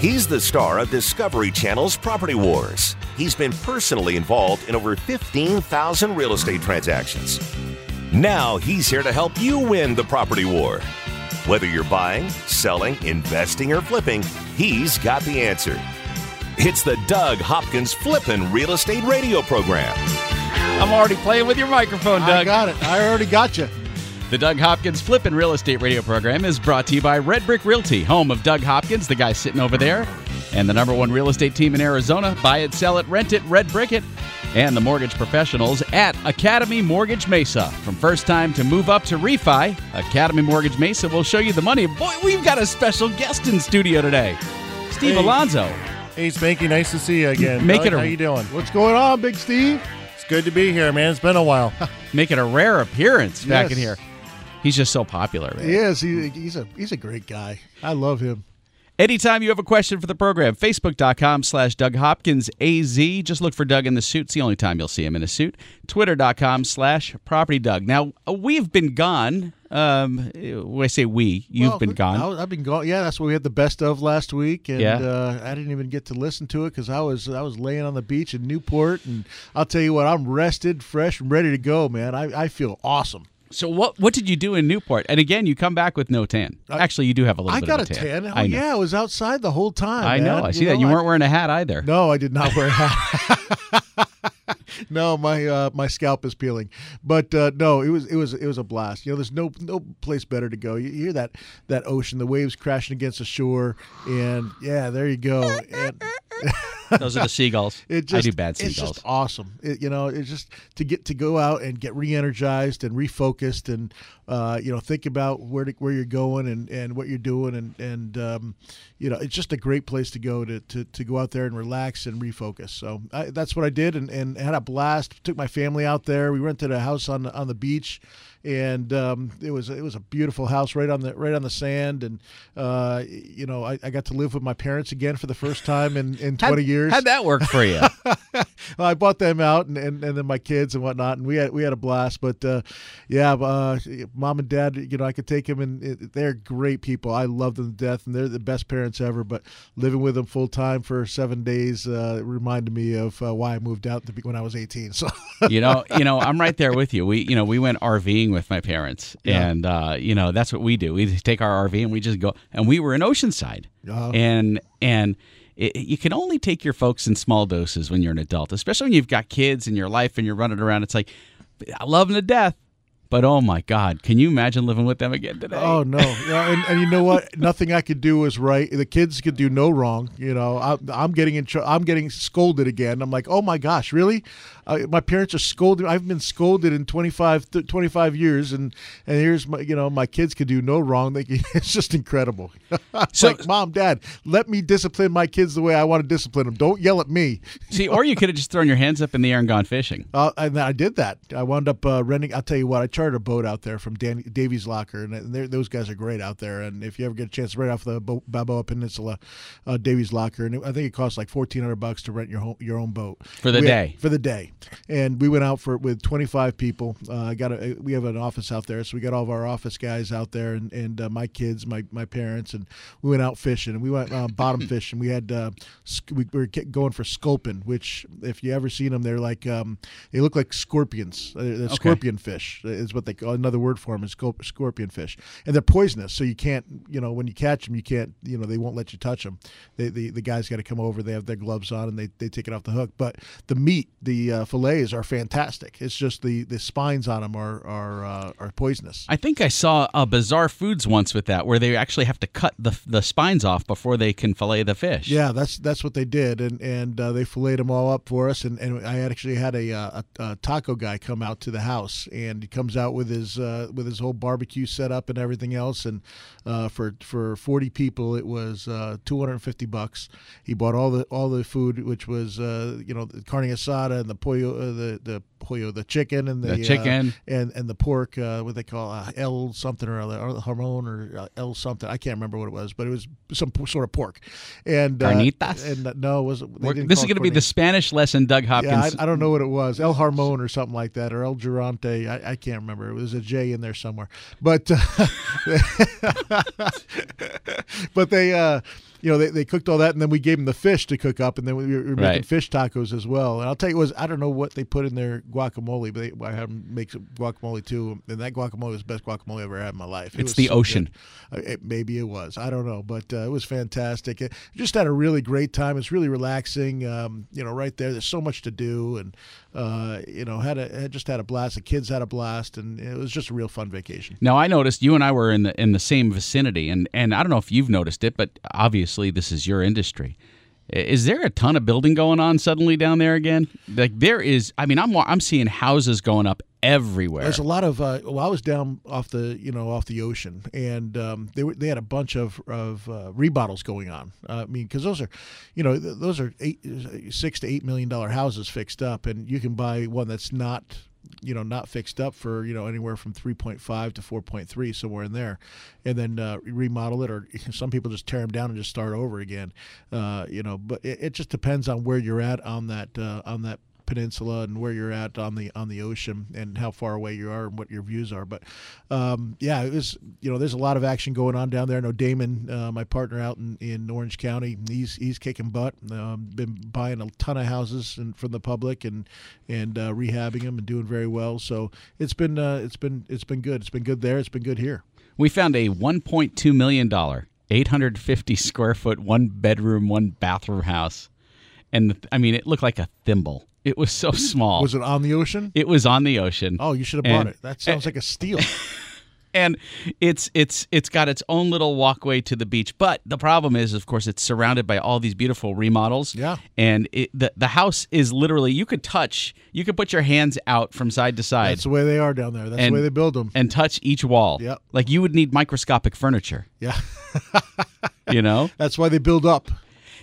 He's the star of Discovery Channel's Property Wars. He's been personally involved in over 15,000 real estate transactions. Now he's here to help you win the property war. Whether you're buying, selling, investing, or flipping, he's got the answer. It's the Doug Hopkins Flippin' Real Estate Radio Program. I'm already playing with your microphone, Doug. I Doug. got it. I already got you. The Doug Hopkins Flippin' Real Estate Radio program is brought to you by Red Brick Realty, home of Doug Hopkins, the guy sitting over there, and the number one real estate team in Arizona. Buy it, sell it, rent it, Red Brick it, and the mortgage professionals at Academy Mortgage Mesa. From first time to move up to refi, Academy Mortgage Mesa will show you the money. Boy, we've got a special guest in studio today, Steve Hey. Alonso. Hey, Spanky, nice to see you again. Make Doug, it a- How you doing? What's going on, Big Steve? It's good to be here, man. It's been a while. Making a rare appearance back in here. He's just so popular. Man. He is. He, he's a he's a great guy. I love him. Anytime you have a question for the program, facebook.com slash Doug Hopkins AZ. Just look for Doug in the suit. It's the only time you'll see him in a suit. Twitter.com slash property Doug. Now, uh, we've been gone. Um, when I say we, you've Well, been gone. I, have been gone. Yeah, that's what we had the best of last week, and Yeah. uh, I didn't even get to listen to it because I was I was laying on the beach in Newport, and I'll tell you what, I'm rested, fresh, and ready to go, man. I, I feel awesome. So what what did you do in Newport? And again, you come back with no tan. Actually, you do have a little I got a tan. tan. Oh I know. yeah, I was outside the whole time. I know. man. I see that. You I- weren't wearing a hat either. No, I did not wear a hat. no, my uh, my scalp is peeling. But uh, no, it was it was it was a blast. You know, there's no no place better to go. You hear that that ocean, the waves crashing against the shore, and yeah, there you go. And Those are the seagulls. it just I do bad seagulls. it's just awesome. It, you know, it's just to get to go out and get re-energized and refocused and uh, you know think about where to, where you're going and, and what you're doing and and um, you know it's just a great place to go to, to, to go out there and relax and refocus. So I, that's what I did and, and had a blast. Took my family out there. We rented a house on on the beach. And um, it was it was a beautiful house right on the right on the sand, and uh, you know I, I got to live with my parents again for the first time in, in twenty years. How'd that work for you? well, I bought them out, and, and, and then my kids and whatnot, and we had we had a blast. But uh, yeah, uh, mom and dad, you know, I could take them, and it, they're great people. I love them to death, and they're the best parents ever. But living with them full time for seven days uh, reminded me of uh, why I moved out to be, when I was eighteen. So you know, you know, I'm right there with you. We, you know, we went RVing with my parents, Yeah. and uh, you know, that's what we do. We take our RV and we just go, and we were in Oceanside, Uh-huh. and and it, you can only take your folks in small doses when you're an adult, especially when you've got kids in your life and you're running around. It's like I love them to death, but oh my God, can you imagine living with them again today? Oh no! Yeah, and, and you know what? Nothing I could do was right. The kids could do no wrong. You know, I, I'm getting in. Tr- I'm getting scolded again. I'm like, oh my gosh, really? My parents are scolding. I've been scolded in 25, th- 25 years, and and here's my, you know, my kids can do no wrong. They can, it's just incredible. It's So- like, mom, dad, let me discipline my kids the way I want to discipline them. Don't yell at me. See, or you could have just thrown your hands up in the air and gone fishing. Uh, and I did that. I wound up uh, renting. I'll tell you what. I chartered a boat out there from Dan, Davey's Locker, and those guys are great out there. And if you ever get a chance, right off the Bo- Balboa Peninsula, uh, Davey's Locker, and it, I think it costs like fourteen hundred bucks to rent your home, your own boat For the We- day. For the day, and we went out for with twenty five people. Uh, I got a, we have an office out there, so we got all of our office guys out there, and, and uh, my kids, my my parents, and we went out fishing, and we went uh, bottom fishing. We had uh, sc- we were going for sculpin, which if you ever seen them, they're like um, they look like scorpions. Uh, They're scorpion fish is what they call. Another word for them is scor- scorpion fish, and they're poisonous. So you can't, you know, when you catch them, you can't, you know, they won't let you touch them. They, the the guys got to come over. They have their gloves on and they, they take it off the hook. But the meat, the uh, fillets are fantastic. It's just the, the spines on them are are uh, are poisonous. I think I saw a Bizarre Foods once with that, where they actually have to cut the the spines off before they can fillet the fish. Yeah, that's that's what they did, and and uh, they filleted them all up for us. And, and I actually had a, uh, a, a taco guy come out to the house, and he comes out with his uh, with his whole barbecue setup and everything else. And uh, for for forty people, it was uh, two hundred and fifty bucks. He bought all the all the food, which was uh, you know the carne asada and the pollo, uh, the the pollo, the chicken and the, The chicken. uh, and and the pork, uh, what they call uh, El something or other, or Harmon or uh, El something. I can't remember what it was, but it was some sort of pork. And uh, Carnitas? and uh, no, it was this is going to be the Spanish lesson, Doug Hopkins. yeah, I, I don't know what it was. El Harmon or something like that, or El Durante. I, I can't remember. It was a J in there somewhere. But uh, but they uh, you know, they, they cooked all that, and then we gave them the fish to cook up, and then we were making Right. fish tacos as well. And I'll tell you, was I don't know what they put in their guacamole, but they, I have them make some guacamole too, and that guacamole was the best guacamole I ever had in my life. It It's the so ocean. Uh, It, maybe it was. I don't know, but uh, it was fantastic. It, just had a really great time. It's really relaxing. Um, you know, right there. There's so much to do, and uh, you know, had a had just had a blast. The kids had a blast, and it was just a real fun vacation. Now I noticed you and I were in the in the same vicinity, and and I don't know if you've noticed it, but obviously this is your industry. Is there a ton of building going on suddenly down there again? Like there is. I mean, I'm I'm seeing houses going up everywhere. There's a lot of. Uh, well, I was down off the you know off the ocean, and um, they were they had a bunch of of uh, remodels going on. Uh, I mean, because those are, you know, th- those are eight, six to eight million dollar houses fixed up, and you can buy one that's not you know not fixed up for you know anywhere from 3.5 to 4.3 somewhere in there. And then uh, remodel it or some people just tear them down and just start over again uh, you know. But it, it just depends on where you're at on that uh, on that peninsula and where you're at on the on the ocean and how far away you are and what your views are. But um, yeah, it was you know there's a lot of action going on down there. I know Damon, uh, my partner out in, in Orange County, he's he's kicking butt. Um, been buying a ton of houses and from the public and and uh, rehabbing them and doing very well. So it's been uh, it's been it's been good. It's been good there. It's been good here. we found a 1.2 million dollar, 850 square foot, one bedroom, one bathroom house, and I mean it looked like a thimble. It was so small. Was it on the ocean? it was on the ocean. Oh, you should have bought And- it. That sounds like a steal. and it's it's it's got its own little walkway to the beach but the problem is of course it's surrounded by all these beautiful remodels Yeah. and it, the the house is literally you could touch you could put your hands out from side to side That's the way they are down there. That's And- the way they build them. and touch each wall Yep. like you would need microscopic furniture Yeah, you know that's why they build up.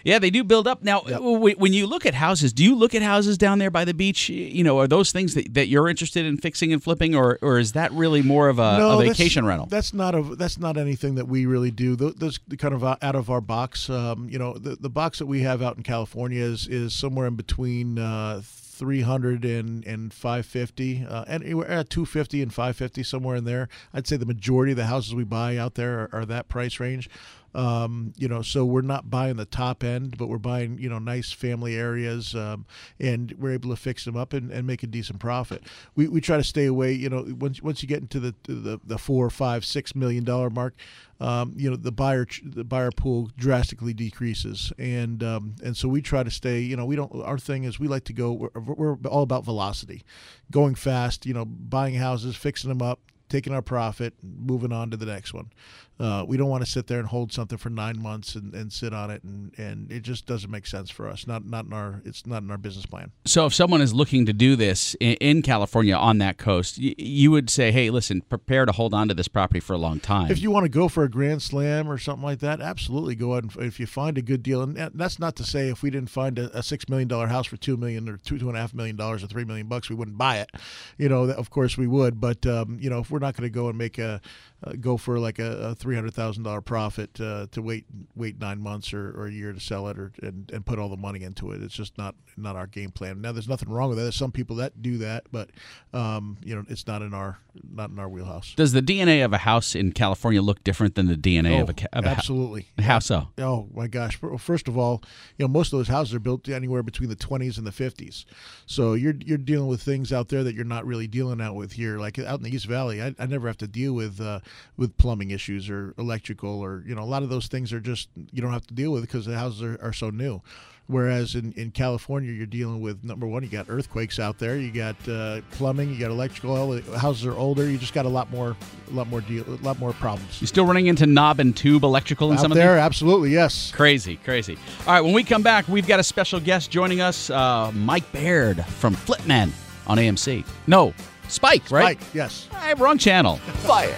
Yeah they do build up now w- when you look at houses do you look at houses down there by the beach you know are those things that, that you're interested in fixing and flipping or or is that really more of a, a that's- vacation rental That's not a that's not anything that we really do. Those kind of out of our box. Um, you know, the the box that we have out in California is is somewhere in between. Uh, 300 and, and 550 uh, and we're at 250 and 550 somewhere in there i'd say the majority of the houses we buy out there are, are that price range um, you know so we're not buying the top end but we're buying you know nice family areas um, and we're able to fix them up and, and make a decent profit. We, we try to stay away you know once once you get into the the, the four five six million dollar mark um, you know the buyer the buyer pool drastically decreases. And um, and so we try to stay you know we don't our thing is we like to go we're, we're all about velocity going fast you know buying houses fixing them up taking our profit moving on to the next one uh, we don't want to sit there and hold something for nine months and, and sit on it and, and it just doesn't make sense for us not not in our it's not in our business plan So if someone is looking to do this in, in California on that coast, y- you would say, "Hey, listen, prepare to hold on to this property for a long time." If you want to go for a grand slam or something like that, absolutely go ahead. And, if you find a good deal, and that's not to say if we didn't find a, a six million dollar house for two million or two two and a half million dollars or three million bucks, we wouldn't buy it. You know, of course we would, but um, you know, if we're not going to go and make a uh, go for like a, a three hundred thousand dollar profit uh, to wait wait nine months or, or a year to sell it or and, and put all the money into it, it's just not not our game plan. Now, there's nothing wrong with that. There's some people that do that, but um, you know, it's not in our not in our wheelhouse. Does the DNA of a house in California look different than the DNA of a, ca- of a absolutely. How so? Oh my gosh! Well, First of all, you know most of those houses are built anywhere between the 20s and the 50s, so you're you're dealing with things out there that you're not really dealing out with here. Like out in the East Valley, I, I never have to deal with uh, with plumbing issues or electrical or you know a lot of those things are just you don't have to deal with because the houses are, are so new. Whereas in, in California, you're dealing with number one, you got earthquakes out there, you got uh, plumbing, you got electrical. Houses are older. You just got a lot more, a lot more deal, a lot more problems. You still running into knob and tube electrical in out some of there, these? absolutely, yes. Crazy, crazy. All right, when we come back, we've got a special guest joining us, uh, Mike Baird from Flip Men on AMC. No, Spike, right? Mike, yes. I wrong channel. Buy it,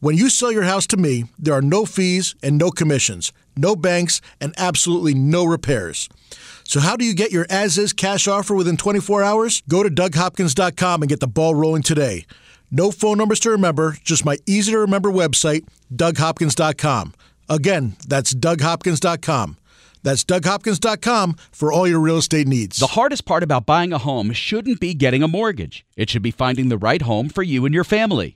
When you sell your house to me, there are no fees and no commissions, no banks, and absolutely no repairs. So, how do you get your as is cash offer within 24 hours? Go to DougHopkins.com and get the ball rolling today. No phone numbers to remember, just my easy to remember website, DougHopkins.com. Again, that's DougHopkins.com. That's DougHopkins.com for all your real estate needs. The hardest part about buying a home shouldn't be getting a mortgage. It should be finding the right home for you and your family.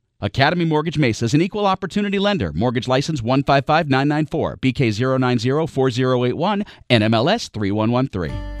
Academy Mortgage Mesa is an equal opportunity lender. Mortgage license 155994, BK0904081, NMLS 3113.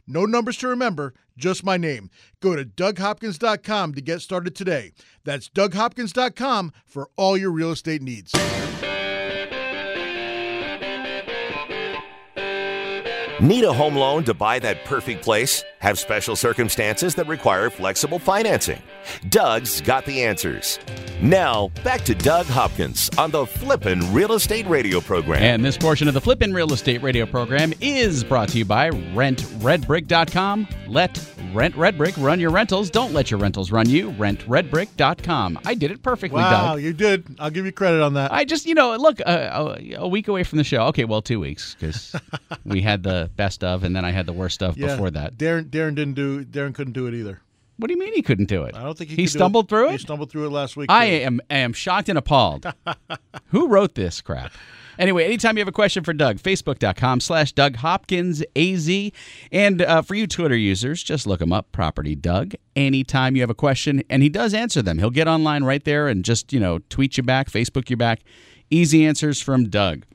No numbers to remember, just my name. Go to DougHopkins.com to get started today. That's DougHopkins.com for all your real estate needs. Need a home loan to buy that perfect place? Have special circumstances that require flexible financing? Doug's got the answers. Now, back to Doug Hopkins on the Flippin' Real Estate Radio program. And this portion of the Flippin' Real Estate Radio program is brought to you by RentRedBrick.com. Let Rent Red Brick run your rentals. Don't let your rentals run you. RentRedBrick.com. I did it perfectly, Wow, Doug. you did. I'll give you credit on that. I just, you know, look, uh, a, a week away from the show. Okay, well, two weeks because we had the best of, and then I had the worst of Yeah, before that. Darren, Darren didn't do. Darren couldn't do it either. What do you mean he couldn't do it? I don't think he. he could do stumbled through it. He stumbled through it last week. I too. am I am shocked and appalled. Who wrote this crap? Anyway, anytime you have a question for Doug, facebook.com slash Doug Hopkins AZ. And uh, for you Twitter users, just look him up, Property Doug. Anytime you have a question, and he does answer them. He'll get online right there and just, you know, tweet you back, Facebook you back. Easy answers from Doug.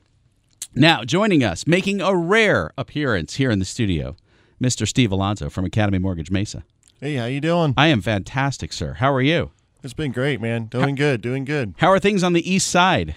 Now, joining us, making a rare appearance here in the studio, Mr. Steve Alonso from Academy Mortgage Mesa. Hey, how you doing? I am fantastic, sir. How are you? It's been great, man. Doing good, doing good. How are things on the east side?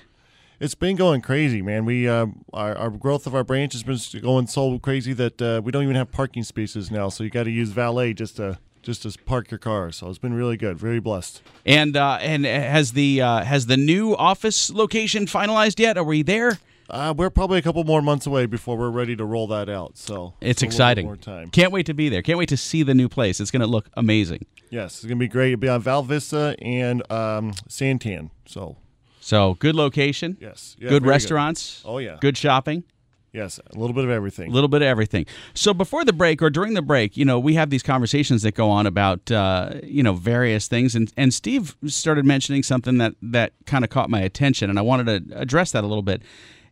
It's been going crazy, man. We uh, our, our growth of our branch has been going so crazy that uh, we don't even have parking spaces now. So you got to use valet just to just to park your car. So it's been really good. Very blessed. And uh, and has the uh, has the new office location finalized yet? Are we there? Uh, we're probably a couple more months away before we're ready to roll that out. So It's a little bit exciting. More time. Can't wait to be there. Can't wait to see the new place. It's going to look amazing. Yes, it's gonna be great. It'll be on Val Vista and um, Santan. So So good location. yes, yeah, good restaurants. Oh, yeah. Good shopping. Yes, a little bit of everything. A little bit of everything. So before the break or during the break, you know, we have these conversations that go on about uh, you know various things, and and Steve started mentioning something that that kind of caught my attention, and I wanted to address that a little bit.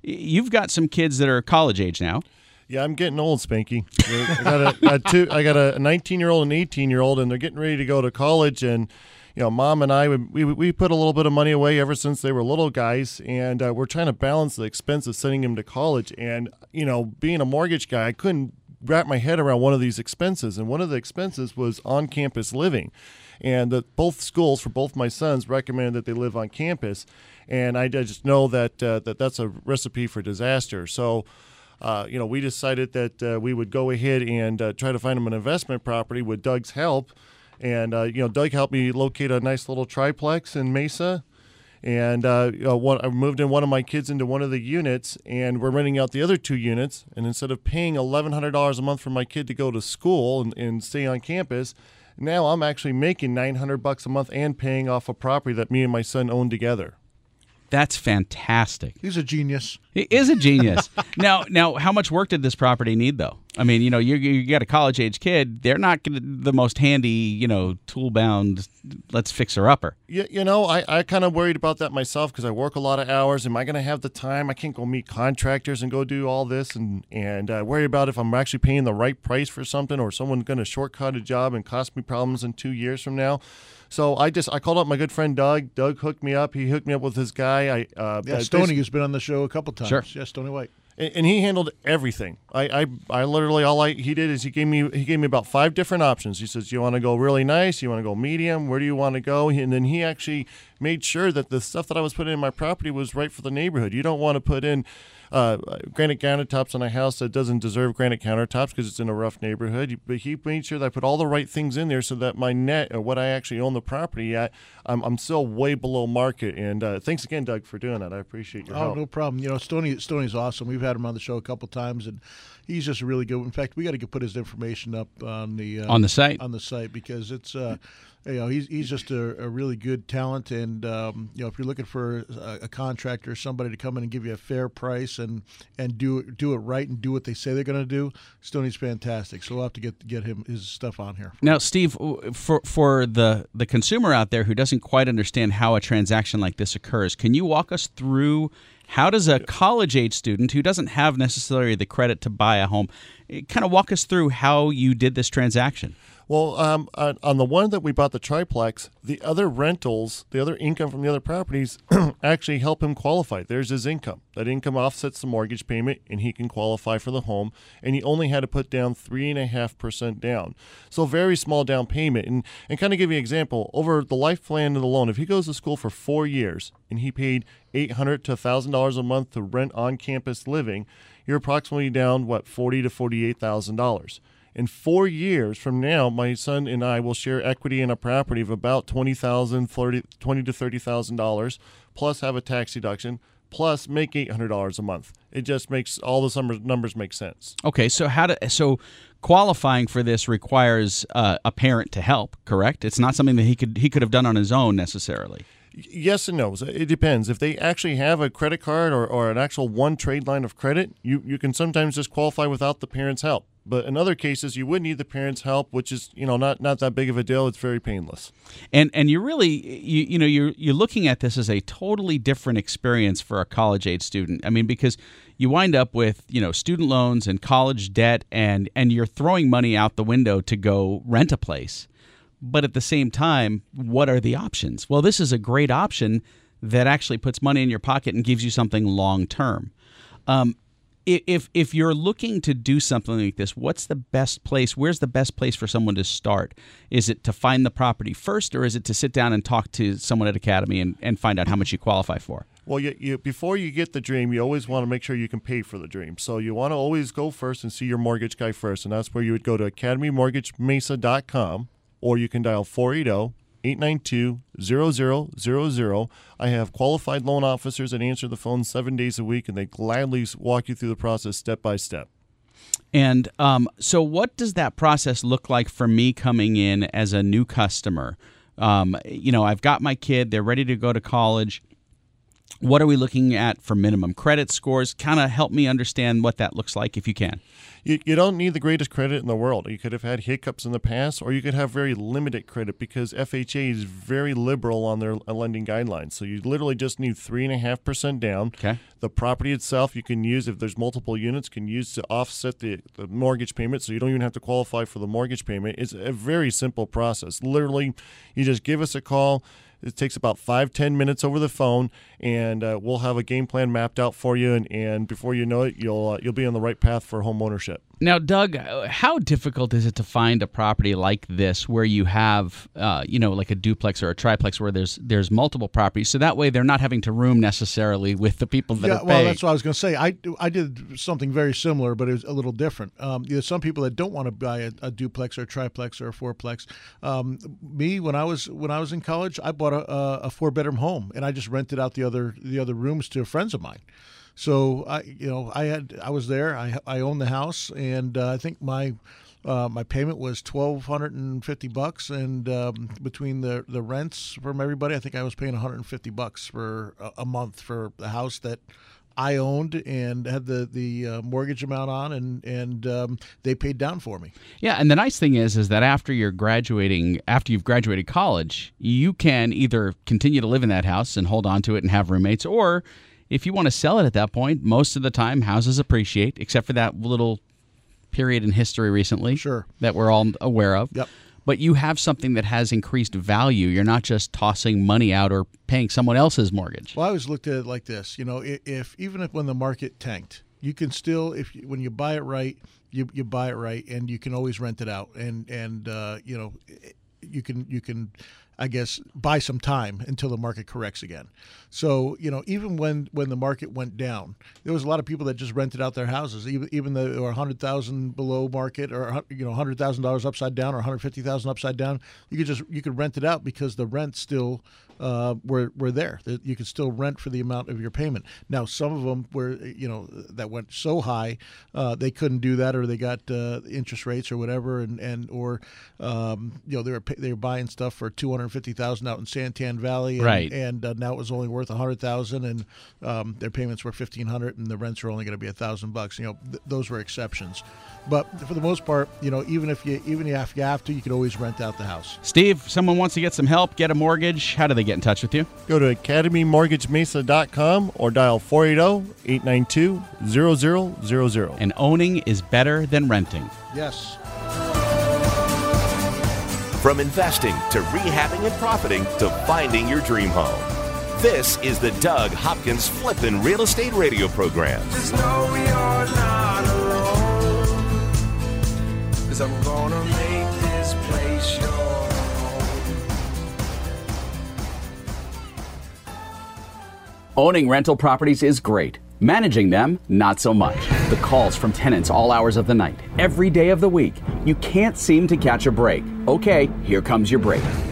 You've got some kids that are college age now. Yeah, I'm getting old, Spanky. I got a, a two. I got a 19 year old and 18 year old, and they're getting ready to go to college. And you know, mom and I, we we put a little bit of money away ever since they were little guys, and uh, we're trying to balance the expense of sending them to college. And you know, being a mortgage guy, I couldn't wrap my head around one of these expenses, and one of the expenses was on campus living. And the, both schools for both my sons recommended that they live on campus, and I, I just know that uh, that that's a recipe for disaster. So uh, you know, we decided that uh, we would go ahead and uh, try to find them an investment property with Doug's help. And, uh, you know, Doug helped me locate a nice little triplex in Mesa. And uh, one, I moved in one of my kids into one of the units, and we're renting out the other two units. And instead of paying $1,100 a month for my kid to go to school and, and stay on campus, now I'm actually making 900 bucks a month and paying off a property that me and my son own together. That's fantastic. He's a genius. He is a genius. now, now, how much work did this property need, though? I mean, you know, you you got a college age kid. They're not gonna, the most handy, you know, tool bound. Let's fix her upper. You, you know, I, I kind of worried about that myself because I work a lot of hours. Am I going to have the time? I can't go meet contractors and go do all this and and uh, worry about if I'm actually paying the right price for something or someone's going to shortcut a job and cost me problems in two years from now. So I just I called up my good friend Doug. Doug hooked me up. He hooked me up with his guy. I uh, Yeah, I Stoney has been on the show a couple times. Sure. Yeah, Stoney White. And, and he handled everything. I, I, I literally all I he did is he gave me he gave me about five different options. He says, "You want to go really nice? You want to go medium? Where do you want to go?" And then he actually made sure that the stuff that I was putting in my property was right for the neighborhood. You don't want to put in uh, granite countertops on a house that doesn't deserve granite countertops because it's in a rough neighborhood. But he made sure that I put all the right things in there so that my net or what I actually own the property at, I'm, I'm still way below market. And uh, thanks again, Doug, for doing that. I appreciate your Oh, help. Oh, no problem. You know, Stoney Stoney's awesome. We've had him on the show a couple times, and he's just really good. In fact, we got to put his information up on the uh, On the site. on the site because it's uh, you know he's he's just a, a really good talent, and um, you know if you're looking for a, a contractor, or somebody to come in and give you a fair price and and do it do it right and do what they say they're going to do, Stoney's fantastic. So we'll have to get get him his stuff on here. Now, Steve, for for the the consumer out there who doesn't quite understand how a transaction like this occurs, can you walk us through how does a college age student who doesn't have necessarily the credit to buy a home, kind of walk us through how you did this transaction? Well, um, on, on the one that we bought the triplex, the other rentals, the other income from the other properties, actually help him qualify. There's his income. That income offsets the mortgage payment, and he can qualify for the home. And he only had to put down three and a half percent down, so very small down payment. And and kind of give you an example over the life plan of the loan. If he goes to school for four years and he paid eight hundred to thousand dollars a month to rent on campus living, you're approximately down what forty to forty eight thousand dollars. In four years from now, my son and I will share equity in a property of about twenty thousand, thirty, twenty to thirty thousand dollars, plus have a tax deduction, plus make eight hundred dollars a month. It just makes all the numbers numbers make sense. Okay, so how to so qualifying for this requires uh, a parent to help, correct? It's not something that he could he could have done on his own necessarily. Yes and no. It depends. If they actually have a credit card or, or an actual one trade line of credit, you, you can sometimes just qualify without the parent's help. But in other cases, you would need the parent's help, which is you know not not that big of a deal. It's very painless. and and you really you you know you're you're looking at this as a totally different experience for a college age student i mean because you wind up with you know student loans and college debt and and you're throwing money out the window to go rent a place but at the same time what are the options well this is a great option that actually puts money in your pocket and gives you something long term um, if if you're looking to do something like this, what's the best place? Where's the best place for someone to start? Is it to find the property first, or is it to sit down and talk to someone at Academy and, and find out how much you qualify for? Well, you, you before you get the dream, you always want to make sure you can pay for the dream. So you want to always go first and see your mortgage guy first, and that's where you would go to academymortgagemesa.com or you can dial 480 892 0000. I have qualified loan officers that answer the phone seven days a week, and they gladly walk you through the process step by step. And um, so, what does that process look like for me coming in as a new customer? Um, you know, I've got my kid; they're ready to go to college. What are we looking at for minimum credit scores? Kind of help me understand what that looks like, if you can. You, you don't need the greatest credit in the world. You could have had hiccups in the past, or you could have very limited credit because FHA is very liberal on their uh, lending guidelines. So you literally just need three and a half percent down. Okay. The property itself, you can use if there's multiple units, can use to offset the, the mortgage payment. So you don't even have to qualify for the mortgage payment. It's a very simple process. Literally, you just give us a call. It takes about five ten minutes over the phone, and uh, we'll have a game plan mapped out for you. And, and before you know it, you'll uh, you'll be on the right path for home ownership. Now, Doug, uh, how difficult is it to find a property like this where you have, uh, you know, like a duplex or a triplex where there's there's multiple properties, so that way they're not having to room necessarily with the people that yeah, are well, that's what I was going to say. I I did something very similar, but it was a little different. Um, there's some people that don't want to buy a, a duplex or a triplex or a fourplex. Um, me, when I was when I was in college, I bought a, a, a four bedroom home, and I just rented out the other the other rooms to friends of mine. So I, you know, I had I was there. I I owned the house, and uh, I think my uh, my payment was twelve hundred and fifty bucks, and um, between the the rents from everybody, I think I was paying one hundred and fifty bucks for a, a month for the house that I owned and had the the uh, mortgage amount on, and and um, they paid down for me. Yeah, and the nice thing is, is that after you're graduating, after you've graduated college, you can either continue to live in that house and hold on to it and have roommates, or if you want to sell it at that point, most of the time houses appreciate, except for that little period in history recently, Sure. that we're all aware of. Yep. But you have something that has increased value. You're not just tossing money out or paying someone else's mortgage. Well, I always looked at it like this. You know, if, if even if when the market tanked, you can still if you, when you buy it right, you, you buy it right, and you can always rent it out, and and uh, you know, you can you can. I guess buy some time until the market corrects again. So you know, even when when the market went down, there was a lot of people that just rented out their houses, even even though they were hundred thousand below market or you know hundred thousand dollars upside down or hundred fifty thousand upside down. You could just you could rent it out because the rent still uh, were were there. That You could still rent for the amount of your payment. Now, some of them were you know that went so high uh, they couldn't do that, or they got uh, interest rates or whatever, and and or um, you know they were they were buying stuff for two hundred fifty thousand out in Santan Valley, and, Right. And uh, now it was only worth a hundred thousand, and um, their payments were fifteen hundred, and the rents were only going to be a thousand bucks. You know, th- those were exceptions. But for the most part, you know, even if you even if you have to, you could always rent out the house. Steve, someone wants to get some help, get a mortgage. How do they get in touch with you? Go to academymortgagemesa.com or dial oh, 480-892-0000. And owning is better than renting. Yes. From investing to rehabbing and profiting to finding your dream home. This is the Doug Hopkins Flippin' Real Estate Radio Program. Just know you're not alone. Cause I'm gonna make this place your home. Owning rental properties is great. Managing them, not so much. The calls from tenants all hours of the night, every day of the week. You can't seem to catch a break. Okay, here comes your break.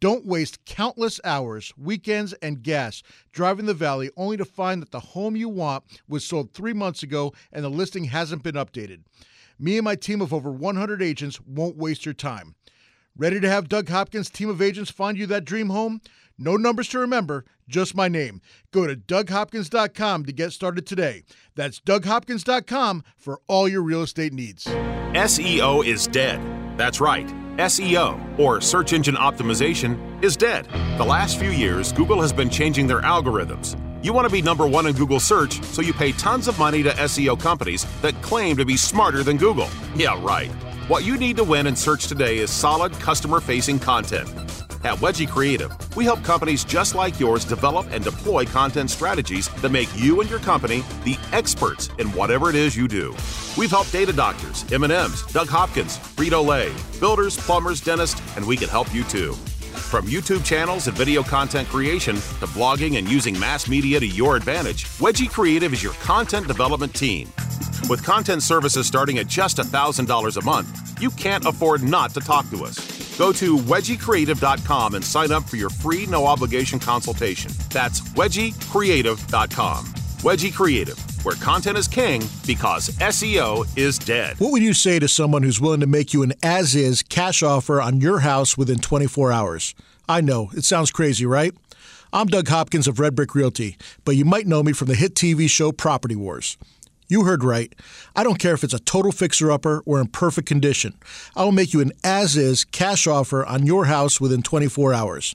Don't waste countless hours, weekends, and gas driving the valley only to find that the home you want was sold three months ago and the listing hasn't been updated. Me and my team of over 100 agents won't waste your time. Ready to have Doug Hopkins' team of agents find you that dream home? No numbers to remember, just my name. Go to DougHopkins.com to get started today. That's DougHopkins.com for all your real estate needs. SEO is dead. That's right. SEO, or search engine optimization, is dead. The last few years, Google has been changing their algorithms. You want to be number one in Google search, so you pay tons of money to SEO companies that claim to be smarter than Google. Yeah, right. What you need to win in search today is solid customer facing content. At Wedgie Creative, we help companies just like yours develop and deploy content strategies that make you and your company the experts in whatever it is you do. We've helped data doctors, M&Ms, Doug Hopkins, Frito-Lay, builders, plumbers, dentists, and we can help you too. From YouTube channels and video content creation to blogging and using mass media to your advantage, Wedgie Creative is your content development team. With content services starting at just $1,000 a month, you can't afford not to talk to us. Go to wedgiecreative.com and sign up for your free no obligation consultation. That's wedgiecreative.com. Wedgie Creative, where content is king because SEO is dead. What would you say to someone who's willing to make you an as is cash offer on your house within 24 hours? I know, it sounds crazy, right? I'm Doug Hopkins of Red Brick Realty, but you might know me from the hit TV show Property Wars. You heard right. I don't care if it's a total fixer upper or in perfect condition. I will make you an as is cash offer on your house within 24 hours.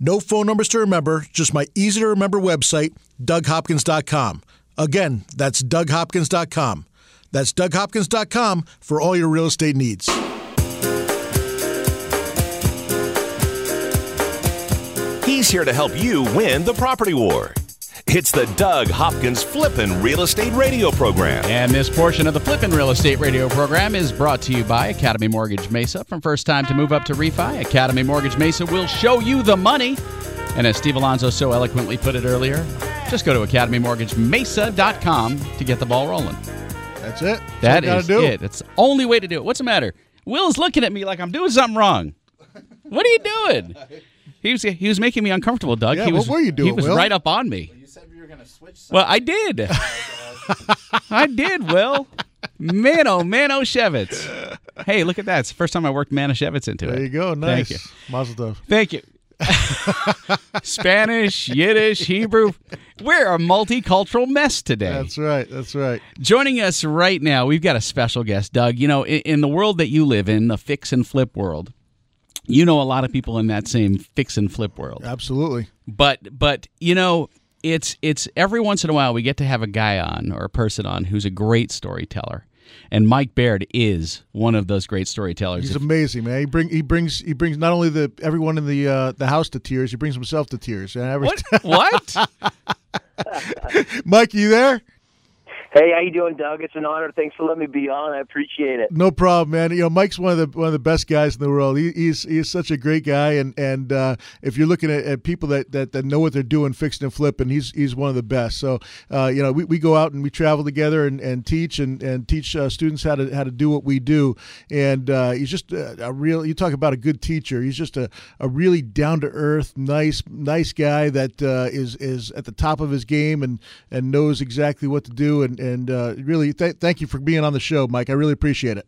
No phone numbers to remember, just my easy to remember website, DougHopkins.com. Again, that's DougHopkins.com. That's DougHopkins.com for all your real estate needs. He's here to help you win the property war. It's the Doug Hopkins Flippin' Real Estate Radio Program. And this portion of the Flippin' Real Estate Radio program is brought to you by Academy Mortgage Mesa. From first time to move up to refi, Academy Mortgage Mesa will show you the money. And as Steve Alonso so eloquently put it earlier, just go to academymortgagemesa.com to get the ball rolling. That's it. That That's do. it. It's the only way to do it. What's the matter? Will's looking at me like I'm doing something wrong. What are you doing? He was he was making me uncomfortable, Doug. Yeah, he what were you doing, He was Will? right up on me. Going to switch. Well, I did. Oh, I did. Will. Man, oh man, oh Shevitz. Hey, look at that! It's the first time I worked Manischewitz into it. There you go. Nice. Thank you. Mazel tov. Thank you. Spanish, Yiddish, Hebrew. We're a multicultural mess today. That's right. That's right. Joining us right now, we've got a special guest, Doug. You know, in, in the world that you live in, the fix and flip world, you know a lot of people in that same fix and flip world. Absolutely. But but you know, it's it's every once in a while we get to have a guy on or a person on who's a great storyteller. And Mike Baird is one of those great storytellers. He's If- amazing, man. He bring he brings he brings not only the everyone in the uh, the house to tears, he brings himself to tears. Every what? what? Mike, you there? Hey, how you doing, Doug? It's an honor. Thanks for letting me be on. I appreciate it. No problem, man. You know, Mike's one of the one of the best guys in the world. He, he's he's such a great guy, and and uh, if you're looking at, at people that, that, that know what they're doing, fixing and flipping, he's he's one of the best. So, uh, you know, we, we go out and we travel together and, and teach and and teach uh, students how to how to do what we do. And uh, he's just a, a real. You talk about a good teacher. He's just a, a really down to earth, nice nice guy that uh, is is at the top of his game and and knows exactly what to do. And and uh, really, th- thank you for being on the show, Mike. I really appreciate it.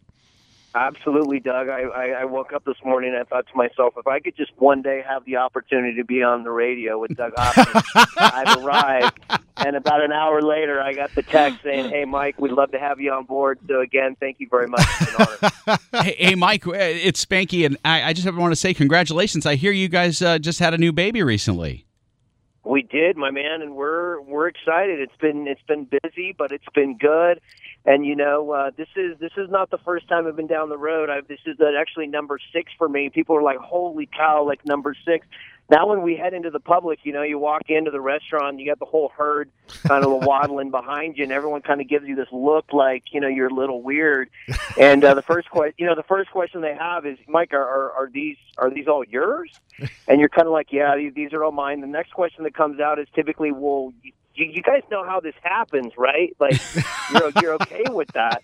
Absolutely, Doug. I, I, I woke up this morning and I thought to myself, if I could just one day have the opportunity to be on the radio with Doug Hopkins, I've arrived. And about an hour later, I got the text saying, "Hey, Mike, we'd love to have you on board." So again, thank you very much. It's an honor. hey, hey, Mike, uh, it's Spanky, and I, I just want to say congratulations. I hear you guys uh, just had a new baby recently. We did, my man, and we're we're excited. It's been it's been busy, but it's been good. And you know, uh, this is this is not the first time I've been down the road. I've, this is actually number six for me. People are like, "Holy cow!" Like number six. Now, when we head into the public, you know, you walk into the restaurant, you got the whole herd kind of waddling behind you, and everyone kind of gives you this look like you know you're a little weird. And uh, the first question, you know, the first question they have is, "Mike, are, are are these are these all yours?" And you're kind of like, "Yeah, these, these are all mine." The next question that comes out is typically, "Well, you, you guys know how this happens, right? Like, you're you're okay with that."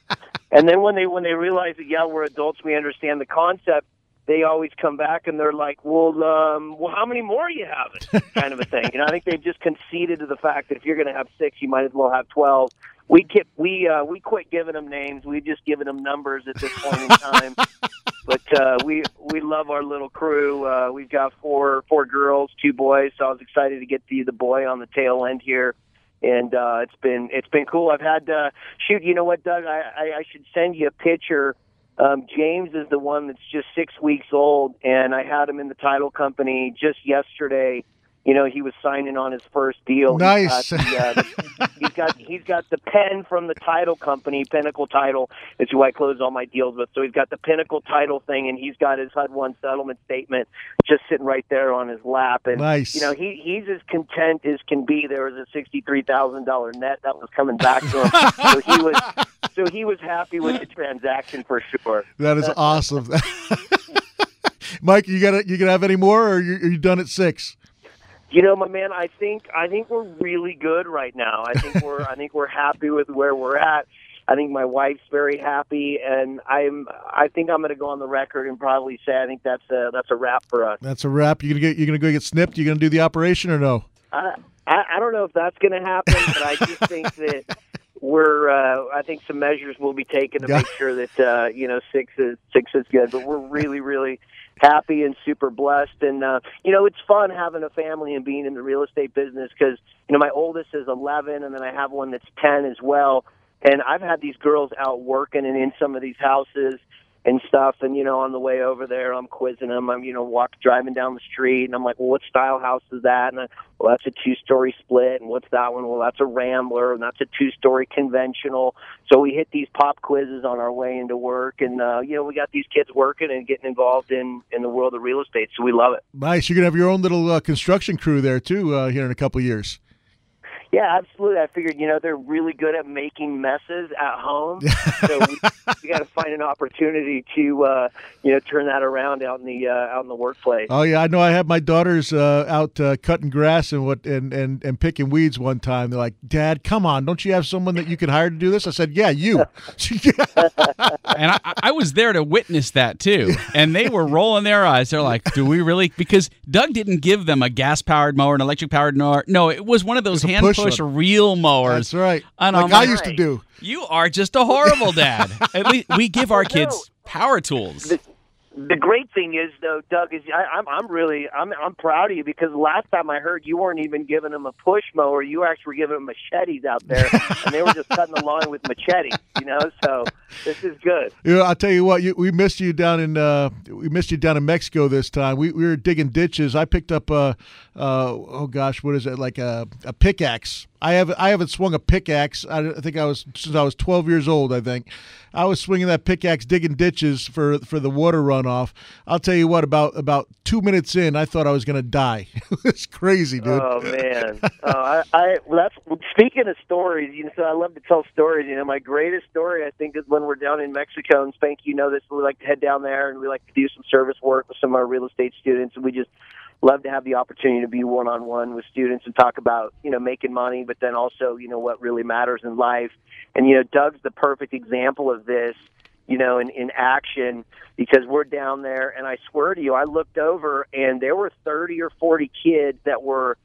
And then when they when they realize that yeah, we're adults, we understand the concept they always come back and they're like, "Well, um, well, how many more you having?" kind of a thing. You know, I think they've just conceded to the fact that if you're going to have six, you might as well have twelve. We get we uh, we quit giving them names. We've just given them numbers at this point in time. but uh, we we love our little crew. Uh, we've got four four girls, two boys. So I was excited to get the the boy on the tail end here and uh, it's been it's been cool. I've had uh, shoot. You know what, Doug? I, I, I should send you a picture. Um, James is the one that's just six weeks old, and I had him in the title company just yesterday. You know, he was signing on his first deal. Nice. He's got, the, uh, he's got he's got the pen from the title company, Pinnacle Title. Is who I close all my deals with. So he's got the Pinnacle Title thing, and he's got his HUD one settlement statement just sitting right there on his lap. And Nice. you know, he he's as content as can be. There was a sixty three thousand dollar net that was coming back to him, so he was so he was happy with the transaction for sure. That is awesome. Mike, you got you gonna have any more, or you, are you done at six? You know, my man, I think I think we're really good right now. I think we're I think we're happy with where we're at. I think my wife's very happy, and I'm I think I'm going to go on the record and probably say I think that's a that's a wrap for us. That's a wrap. You're gonna get you're gonna go get snipped? You're gonna do the operation or no? I I, I don't know if that's going to happen, but I just think that we're uh, I think some measures will be taken to Yeah. make sure that uh, you know six is six is good. But we're really really happy and super blessed, and uh, you know it's fun having a family and being in the real estate business because you know my oldest is 11, and then I have one that's 10 as well. And I've had these girls out working and in some of these houses and stuff. And you know, on the way over there, I'm quizzing them. I'm you know walk driving down the street, and I'm like, well, what style house is that? And I, well, that's a two-story split. And what's that one? Well, that's a Rambler, and that's a two-story conventional. So we hit these pop quizzes on our way into work, and uh, you know, we got these kids working and getting involved in in the world of real estate. So we love it. Nice. You're gonna have your own little uh, construction crew there too uh, here in a couple of years. Yeah, absolutely. I figured, you know, they're really good at making messes at home. so we, we got to find an opportunity to, uh, you know, turn that around out in the uh, out in the workplace. Oh yeah, I know. I had my daughters uh, out uh, cutting grass and what and, and and picking weeds one time. They're like, "Dad, come on! Don't you have someone that you could hire to do this?" I said, "Yeah, you." and I, I was there to witness that too. And they were rolling their eyes. They're like, "Do we really?" Because Doug didn't give them a gas-powered mower, an electric-powered mower. No, it was one of those hand was a push one. real mowers. That's right. And like I'm I like, used to do. You are just a horrible dad. At least we give our oh, kids power tools. The, the great thing is, though, Doug, is I, I'm I'm really I'm I'm proud of you because last time I heard you weren't even giving them a push mower. You actually were giving them machetes out there, and they were just cutting the lawn with machetes. You know, so this is good. Yeah, I'll tell you what. You, we missed you down in uh, we missed you down in Mexico this time. We, we were digging ditches. I picked up a uh, oh gosh, what is it like a, a pickaxe? I have I haven't swung a pickaxe. I, I think I was since I was 12 years old. I think I was swinging that pickaxe digging ditches for for the water runoff. I'll tell you what. About about two minutes in, I thought I was going to die. it's crazy, dude. Oh man, uh, I, I that's speaking of stories. You know, so I love to tell stories. You know, my greatest story I think is when we're down in Mexico and Spank. You know this. We like to head down there and we like to do some service work with some of our real estate students, and we just love to have the opportunity to be one on one with students and talk about you know making money, but then also you know what really matters in life. And you know, Doug's the perfect example of this. You know, in, in action because we're down there, and I swear to you, I looked over and there were thirty or forty kids that were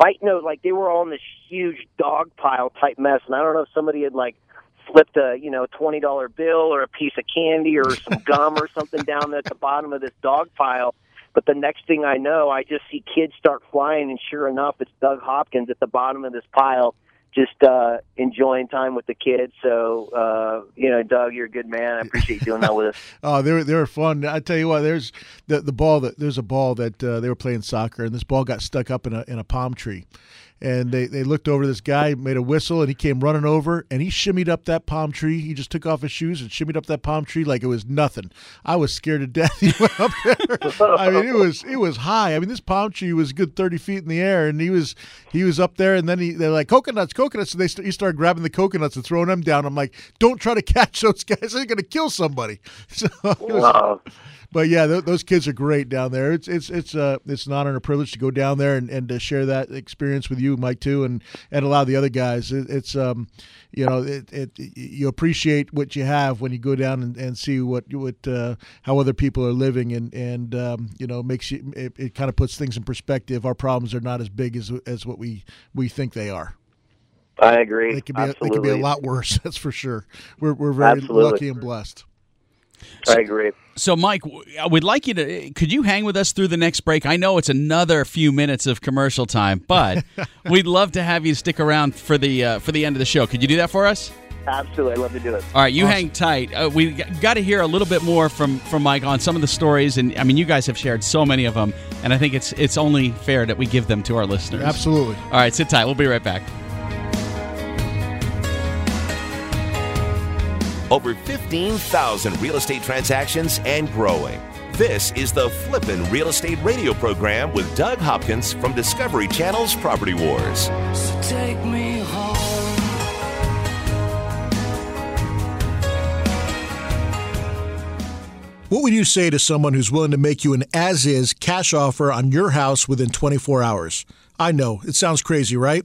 fighting like they were all in this huge dog pile type mess, and I don't know if somebody had like slipped a you know twenty dollar bill or a piece of candy or some gum or something down at the bottom of this dog pile. But the next thing I know, I just see kids start flying, and sure enough, it's Doug Hopkins at the bottom of this pile, just uh, enjoying time with the kids. So, uh, you know, Doug, you're a good man. I appreciate doing that with us. Oh, they were they were fun. I tell you what, there's the the ball that there's a ball that uh, they were playing soccer, and this ball got stuck up in a in a palm tree, and they, they looked over this guy, made a whistle, and he came running over, and he shimmied up that palm tree. He just took off his shoes and shimmied up that palm tree like it was nothing. I was scared to death. He went up there. I mean, it was it was high. I mean, this palm tree was good thirty feet in the air, and he was he was up there, and then he they're like coconuts, coconuts. And they st- he started grabbing the coconuts and throwing them down. I'm like, don't try to catch those guys. They're going to kill somebody. So was- Wow. But yeah, th- those kids are great down there. It's it's it's uh it's an honor and a privilege to go down there and, and to share that experience with you, Mike, too, and and a lot of the other guys. It, it's um, you know, it, it you appreciate what you have when you go down and, and see what what uh, how other people are living, and and um, you know makes you it, it kind of puts things in perspective. Our problems are not as big as as what we we think they are. I agree. It could be they Absolutely. could be a lot worse. That's for sure. We're we're very Absolutely. lucky and blessed. I agree. So, Mike, w- we'd like you to. Could you hang with us through the next break? I know it's another few minutes of commercial time, but we'd love to have you stick around for the uh, for the end of the show. Could you do that for us? Absolutely. I'd love to do it. All right, you hang tight. Uh, we got to hear a little bit more from from Mike on some of the stories, and I mean, you guys have shared so many of them, and I think it's it's only fair that we give them to our listeners. Absolutely. All right, sit tight. We'll be right back. Over 15,000 real estate transactions and growing. This is the Flippin' Real Estate Radio program with Doug Hopkins from Discovery Channel's Property Wars. So take me home. What would you say to someone who's willing to make you an as is cash offer on your house within 24 hours? I know, it sounds crazy, right?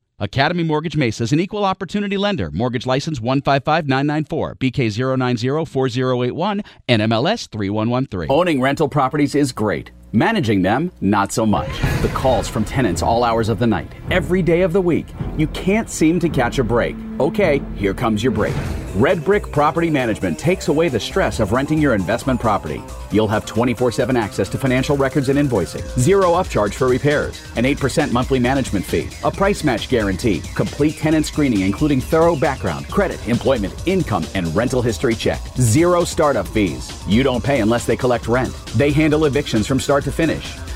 Academy Mortgage Mesa is an equal opportunity lender. Mortgage license 155994, BK090 4081, NMLS 3113. Owning rental properties is great. Managing them, not so much. The calls from tenants all hours of the night, every day of the week. You can't seem to catch a break. Okay, here comes your break. Red Brick Property Management takes away the stress of renting your investment property. You'll have 24 7 access to financial records and invoicing, zero upcharge for repairs, an 8% monthly management fee, a price match guarantee, complete tenant screening, including thorough background, credit, employment, income, and rental history check, zero startup fees. You don't pay unless they collect rent. They handle evictions from start to finish.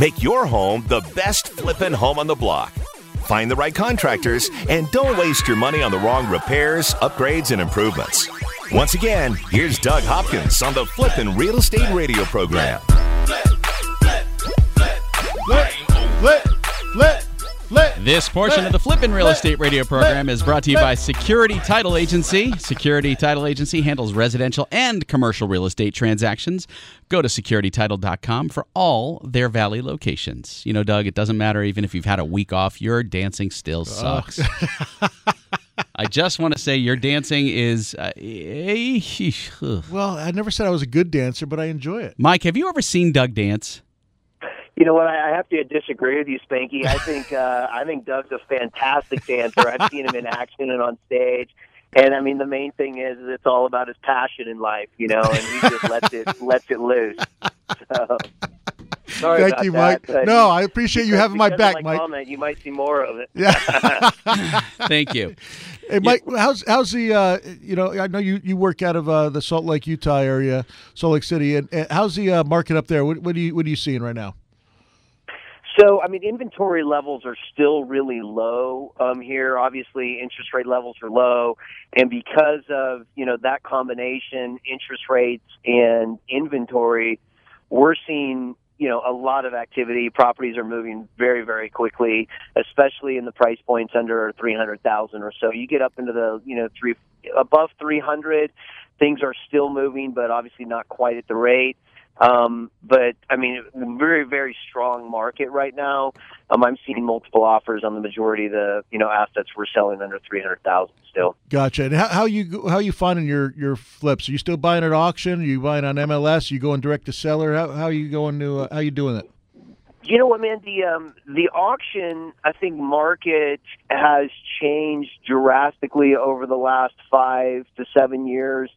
Make your home the best flippin' home on the block. Find the right contractors and don't waste your money on the wrong repairs, upgrades, and improvements. Once again, here's Doug Hopkins on the Flippin' Real Estate Radio program. Flip, flip, flip, flip. This portion of the Flippin' Real Estate Radio program is brought to you by Security Title Agency. Security Title Agency handles residential and commercial real estate transactions. Go to securitytitle.com for all their Valley locations. You know, Doug, it doesn't matter even if you've had a week off, your dancing still sucks. I just want to say your dancing is. Uh, eh, Well, I never said I was a good dancer, but I enjoy it. Mike, have you ever seen Doug dance? You know what? I I have to disagree with you, Spanky. I think uh, I think Doug's a fantastic dancer. I've seen him in action and on stage. And I mean, the main thing is, is it's all about his passion in life, you know, and he just lets it lets it loose. So, sorry Thank about you, that, Mike. but No, I appreciate you having my back, of Mike. Comment, you might see more of it. Yeah. Thank you. Hey, Mike, how's how's the uh, you know I know you, you work out of uh, the Salt Lake, Utah area, Salt Lake City, and, and how's the uh, market up there? What, what are you what are you seeing right now? So, I mean, inventory levels are still really low um, here. Obviously, interest rate levels are low, and because of you know that combination, interest rates and inventory, we're seeing you know a lot of activity. Properties are moving very, very quickly, especially in the price points under three hundred thousand or so. You get up into the you know three above three hundred, things are still moving, but obviously not quite at the rate. Um, but I mean, very, very strong market right now. Um, I'm seeing multiple offers on the majority of the you know assets we're selling under three hundred thousand still. Gotcha. And how, how you how you finding your your flips? Are you still buying at auction? Are you buying on MLS? Are you going direct to seller? How how you going to uh, how you doing it? You know what, man? The um, the auction, I think, market has changed drastically over the last five to seven years.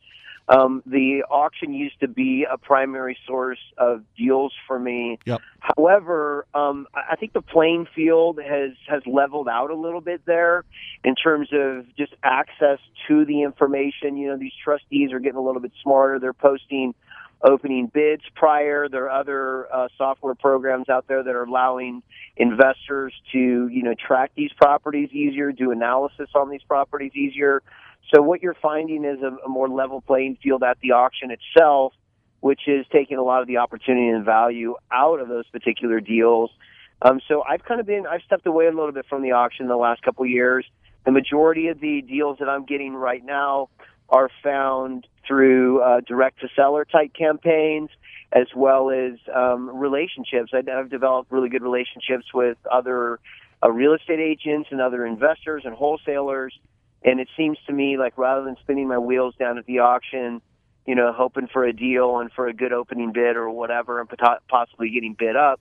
Um, the auction used to be a primary source of deals for me. Yep. However, um, I think the playing field has has leveled out a little bit there in terms of just access to the information. You know, these trustees are getting a little bit smarter. They're posting opening bids prior. There are other uh, software programs out there that are allowing investors to, you know, track these properties easier, do analysis on these properties easier. So what you're finding is a, a more level playing field at the auction itself, which is taking a lot of the opportunity and value out of those particular deals. Um, so I've kind of been, I've stepped away a little bit from the auction in the last couple of years. The majority of the deals that I'm getting right now are found through uh, direct to seller type campaigns as well as um, relationships. I, I've developed really good relationships with other uh, real estate agents and other investors and wholesalers. And it seems to me like rather than spinning my wheels down at the auction, you know, hoping for a deal and for a good opening bid or whatever, and possibly getting bid up,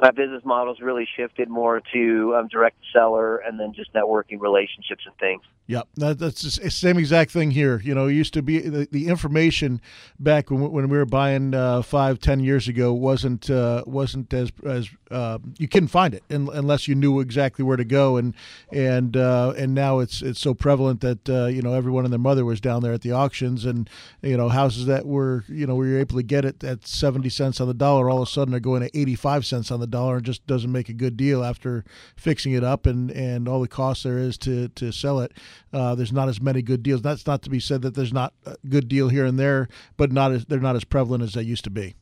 my business model's really shifted more to um, direct seller and then just networking relationships and things. Yep, that, that's the same exact thing here. You know, it used to be the, the information back when, when we were buying uh, five, ten years ago wasn't uh, wasn't as as uh, you couldn't find it un, unless you knew exactly where to go, and and uh, and now it's it's so prevalent that uh, you know everyone and their mother was down there at the auctions, and you know houses that were you know we were able to get it at seventy cents on the dollar, all of a sudden are going to eighty five cents on the dollar and just doesn't make a good deal after fixing it up and, and all the costs there is to, to sell it. Uh, there's not as many good deals. That's not to be said that there's not a good deal here and there, but not as they're not as prevalent as they used to be.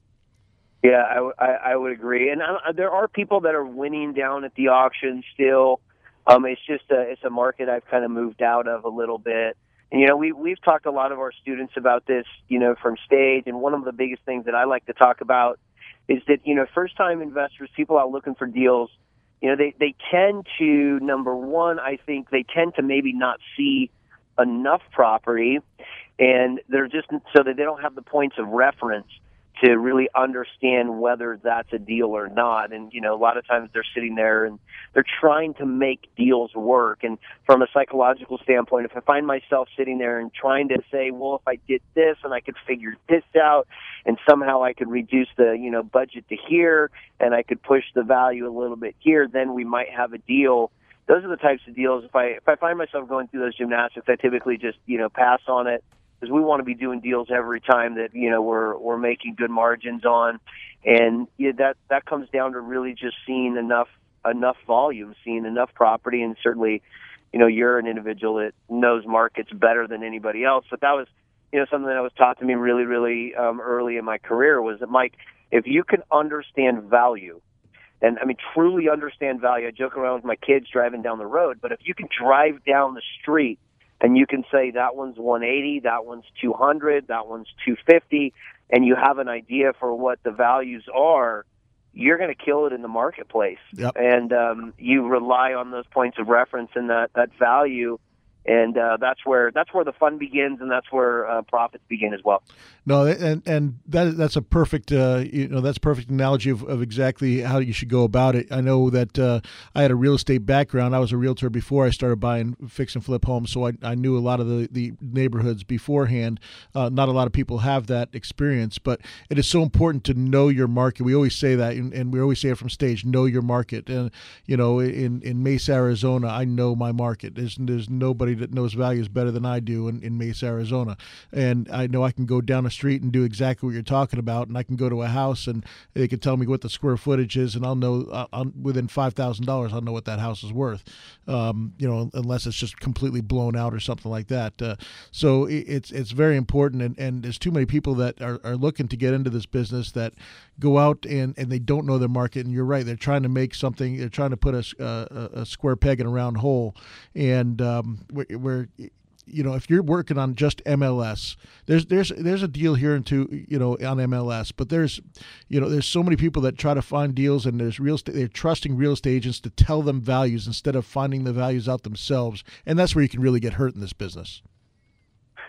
Yeah, I, I, I would agree. And uh, there are people that are winning down at the auction still. Um, it's just a it's a market I've kind of moved out of a little bit. And you know, we we've talked a lot of our students about this, you know, from stage. And one of the biggest things that I like to talk about is that you know, first time investors, people out looking for deals, you know, they they tend to number one, I think they tend to maybe not see enough property, and they're just so that they don't have the points of reference to really understand whether that's a deal or not. And, you know, a lot of times they're sitting there and they're trying to make deals work. And from a psychological standpoint, if I find myself sitting there and trying to say, well, if I did this and I could figure this out and somehow I could reduce the, you know, budget to here and I could push the value a little bit here, then we might have a deal. Those are the types of deals. If I if I find myself going through those gymnastics, I typically just you know pass on it because we want to be doing deals every time that you know we're we're making good margins on, and yeah, that that comes down to really just seeing enough enough volume, seeing enough property, and certainly, you know, you're an individual that knows markets better than anybody else. But that was, you know, something that was taught to me really, really um, early in my career was that Mike, if you can understand value, and I mean truly understand value. I joke around with my kids driving down the road, but if you can drive down the street and you can say that one's 180, that one's 200, that one's 250, and you have an idea for what the values are, you're going to kill it in the marketplace. Yep. And um, you rely on those points of reference and that that value and uh, that's where that's where the fun begins, and that's where uh, profits begin as well. No, and and that that's a perfect uh, you know that's perfect analogy of, of exactly how you should go about it. I know that uh, I had a real estate background. I was a realtor before I started buying fix and flip homes, so I, I knew a lot of the, the neighborhoods beforehand. Uh, not a lot of people have that experience, but it is so important to know your market. We always say that, and, and we always say it from stage: know your market. And you know, in in Mesa, Arizona, I know my market. There's there's nobody that knows values better than I do in, in Mesa, Arizona. And I know I can go down the street and do exactly what you're talking about. And I can go to a house and they can tell me what the square footage is, and I'll know uh, I'll, within five thousand dollars, I'll know what that house is worth. Um, you know, unless it's just completely blown out or something like that. Uh, so it, it's it's very important, and, and there's too many people that are, are looking to get into this business that go out and, and they don't know their market. And you're right, they're trying to make something. They're trying to put a, a, a square peg in a round hole, and um, where you know if you're working on just MLS, there's there's there's a deal here into you know on MLS, but there's you know there's so many people that try to find deals and there's real estate they're trusting real estate agents to tell them values instead of finding the values out themselves, and that's where you can really get hurt in this business.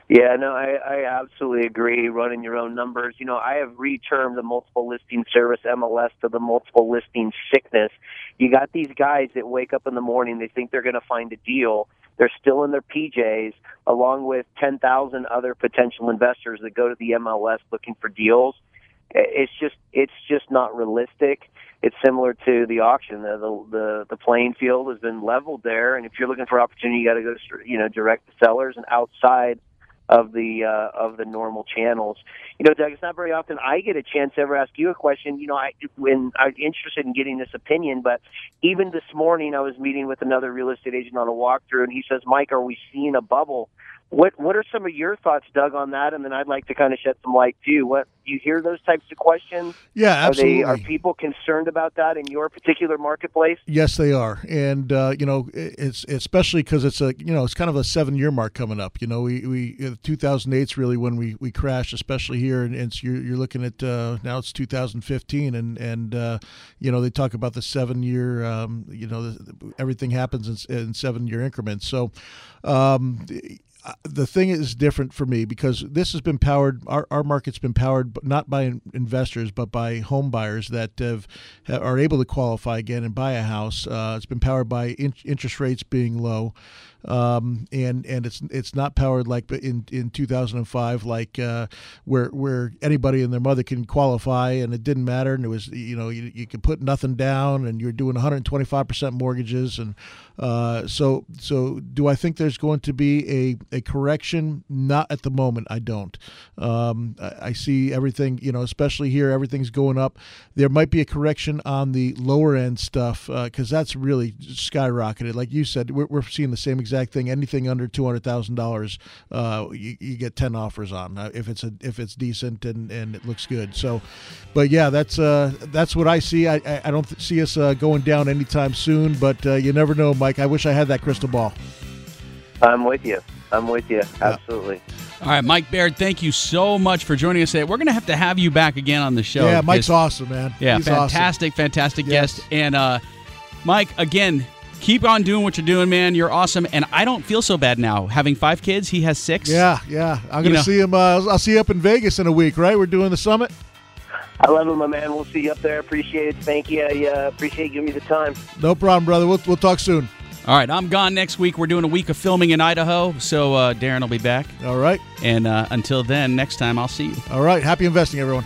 Yeah, no, I, I absolutely agree. Running your own numbers. You know, I have retermed the multiple listing service MLS to the multiple listing sickness. You got these guys that wake up in the morning, they think they're going to find a deal. They're still in their PJs, along with 10,000 other potential investors that go to the MLS looking for deals. It's just, it's just not realistic. It's similar to the auction. The, the the playing field has been leveled there, and if you're looking for opportunity, you got to go, you know, direct the sellers and outside of the uh, of the normal channels. You know, Doug, it's not very often I get a chance to ever ask you a question. You know, I when I'm interested in getting this opinion, but even this morning I was meeting with another real estate agent on a walkthrough, and he says, "Mike, are we seeing a bubble?" What What are some of your thoughts, Doug, on that? And then I'd like to kind of shed some light too. What you hear those types of questions? Yeah, absolutely. Are, they, are people concerned about that in your particular marketplace? Yes, they are, and uh, you know, it's especially because it's a you know it's kind of a seven year mark coming up. You know, we we 2008 is really when we we crashed, especially here, and, and so you're, you're looking at uh, now it's 2015, and and uh, you know they talk about the seven year. Um, you know, everything happens in, in seven year increments. So. Um, the thing is different for me because this has been powered our, our market's been powered not by investors but by home buyers that have, are able to qualify again and buy a house. Uh, it's been powered by in, interest rates being low um, and and it's it's not powered like in in 2005 like uh, where where anybody and their mother can qualify and it didn't matter and it was you know you, you could put nothing down and you're doing 125 percent mortgages and uh, so so do I think there's going to be a, a correction? Not at the moment. I don't. Um, I, I see everything. You know, especially here, everything's going up. There might be a correction on the lower end stuff because that's really skyrocketed. Like you said, we're, we're seeing the same exact thing. Anything under two hundred thousand dollars, uh, you, you get ten offers on uh, if it's a if it's decent and, and it looks good. So, but yeah, that's uh, that's what I see. I I, I don't th- see us uh, going down anytime soon, but uh, you never know, Mike. I wish I had that crystal ball. I'm with you. I'm with you. Absolutely. All right, Mike Baird, thank you so much for joining us today. We're going to have to have you back again on the show. yeah, Mike's awesome, man. Yeah, He's awesome. fantastic, fantastic Yes. guest. And uh, Mike, again, keep on doing what you're doing, man. You're awesome. And I don't feel so bad now. Having five kids, he has six. Yeah, yeah. I'm You gonna know- see him. Uh, I'll see you up in Vegas in a week, right? We're doing the summit. I love it, my man. We'll see you up there. Appreciate it. Thank you. I uh, appreciate you giving me the time. No problem, brother. We'll we'll talk soon. All right, I'm gone next week. We're doing a week of filming in Idaho, so uh, Darren will be back. All right. And uh, until then, next time I'll see you. All right. Happy investing, everyone.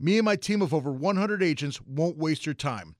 Me and my team of over 100 agents won't waste your time.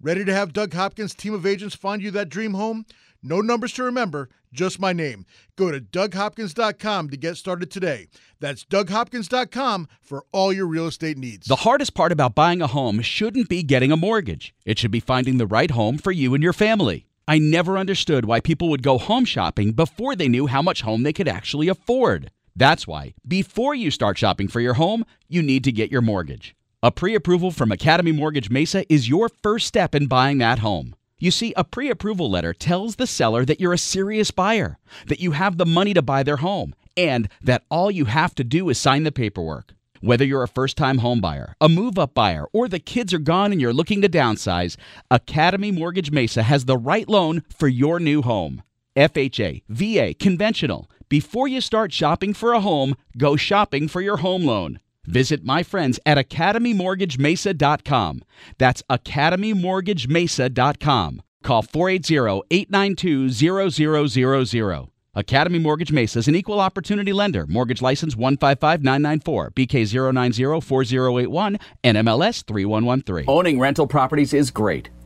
Ready to have Doug Hopkins' team of agents find you that dream home? No numbers to remember, just my name. Go to DougHopkins.com to get started today. That's DougHopkins.com for all your real estate needs. The hardest part about buying a home shouldn't be getting a mortgage. It should be finding the right home for you and your family. I never understood why people would go home shopping before they knew how much home they could actually afford. That's why, before you start shopping for your home, you need to get your mortgage. A pre approval from Academy Mortgage Mesa is your first step in buying that home. You see, a pre approval letter tells the seller that you're a serious buyer, that you have the money to buy their home, and that all you have to do is sign the paperwork. Whether you're a first time home buyer, a move up buyer, or the kids are gone and you're looking to downsize, Academy Mortgage Mesa has the right loan for your new home. FHA, VA, conventional. Before you start shopping for a home, go shopping for your home loan. Visit my friends at academymortgagemesa.com. That's academymortgagemesa.com. Call 480-892-0000. Academy Mortgage Mesa is an equal opportunity lender. Mortgage license 155994, BK0904081, NMLS 3113. Owning rental properties is great.